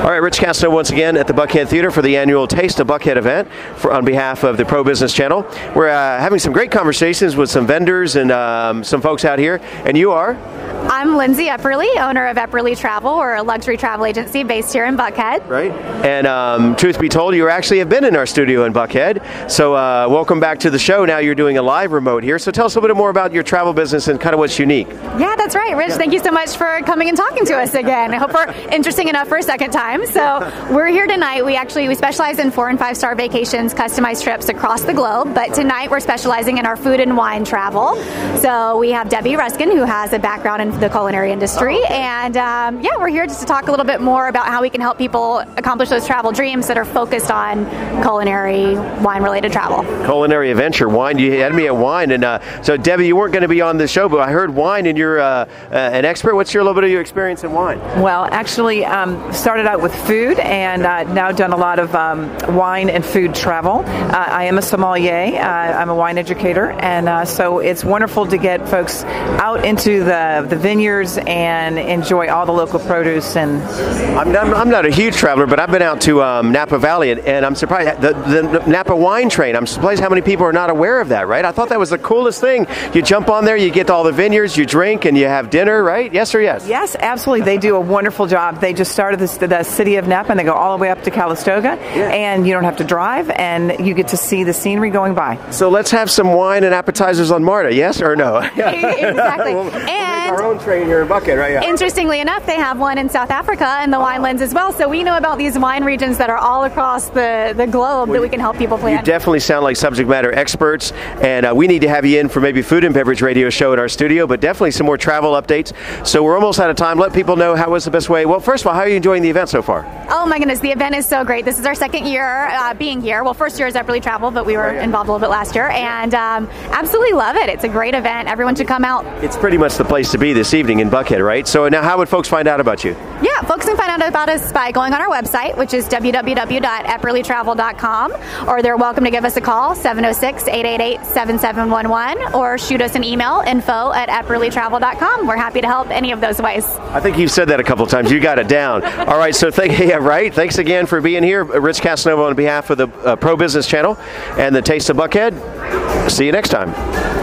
All right, Rich Castro once again at the Buckhead Theater for the annual Taste of Buckhead event for, on behalf of the Pro Business Channel. We're uh, having some great conversations with some vendors and um, some folks out here, and you are? I'm Lindsey Epperly, owner of Epperly Travel. We're a luxury travel agency based here in Buckhead. Right. And um, truth be told, you actually have been in our studio in Buckhead. So uh, welcome back to the show. Now you're doing a live remote here. So tell us a little bit more about your travel business and kind of what's unique. Yeah, that's right, Rich. Thank you so much for coming and talking to us again. I hope we're interesting enough for a second time. So we're here tonight. We actually we specialize in four and five star vacations, customized trips across the globe. But tonight we're specializing in our food and wine travel. So we have Debie Ruskin, who has a background in the culinary industry, Oh, okay. and um, yeah, we're here just to talk a little bit more about how we can help people accomplish those travel dreams that are focused on culinary, wine-related travel. Culinary adventure, wine. You had me at wine, and uh, so Debie, you weren't going to be on the show, but I heard wine, and you're uh, uh, an expert. What's your little bit of your experience in wine? Well, actually, um, started out with food and uh, now done a lot of um, wine and food travel. Uh, I am a sommelier. Uh, I'm a wine educator, and uh, so it's wonderful to get folks out into the, the vineyards and enjoy all the local produce. And I'm not, I'm not a huge traveler, but I've been out to um, Napa Valley, and, and I'm surprised the, the Napa wine train. I'm surprised how many people are not aware of that. Right? I thought that was the coolest thing. You jump on there, you get to all the vineyards, you drink, and you have dinner. Right? Yes or yes? yes, absolutely, they do a wonderful job. They just started this, the city of Napa, and they go all the way up to Calistoga, and you don't have to drive, and you get to see the scenery going by. So let's have some wine and appetizers on MARTA. Yes or no? exactly. We'll- we'll And train here in Buckhead, right? Yeah. Interestingly enough, they have one in South Africa and the winelands as well. So we know about these wine regions that are all across the, the globe that we can help people plan. You definitely sound like subject matter experts, and uh, we need to have you in for maybe food and beverage radio show at our studio, but definitely some more travel updates. So we're almost out of time. Let people know how was the best way. Well, first of all, how are you enjoying the event so far? oh my goodness, the event is so great. This is our second year uh, being here. Well, first year is Epperly Travel, but we were Right, yeah. involved a little bit last year, and um, absolutely love it. It's a great event. Everyone should come out. It's pretty much the place to be this evening in Buckhead, right? So now, how would folks find out about you? Yeah, folks can find out about us by going on our website, which is www.epperlytravel.com, or they're welcome to give us a call, 706 888 7711, or shoot us an email, info at epperlytravel.com. We're happy to help any of those ways. I think you've said that a couple of times. You got it down. All right, so thank yeah, right. Thanks again for being here, Rich Casanova, on behalf of the uh, Pro Business Channel and the Taste of Buckhead. See you next time.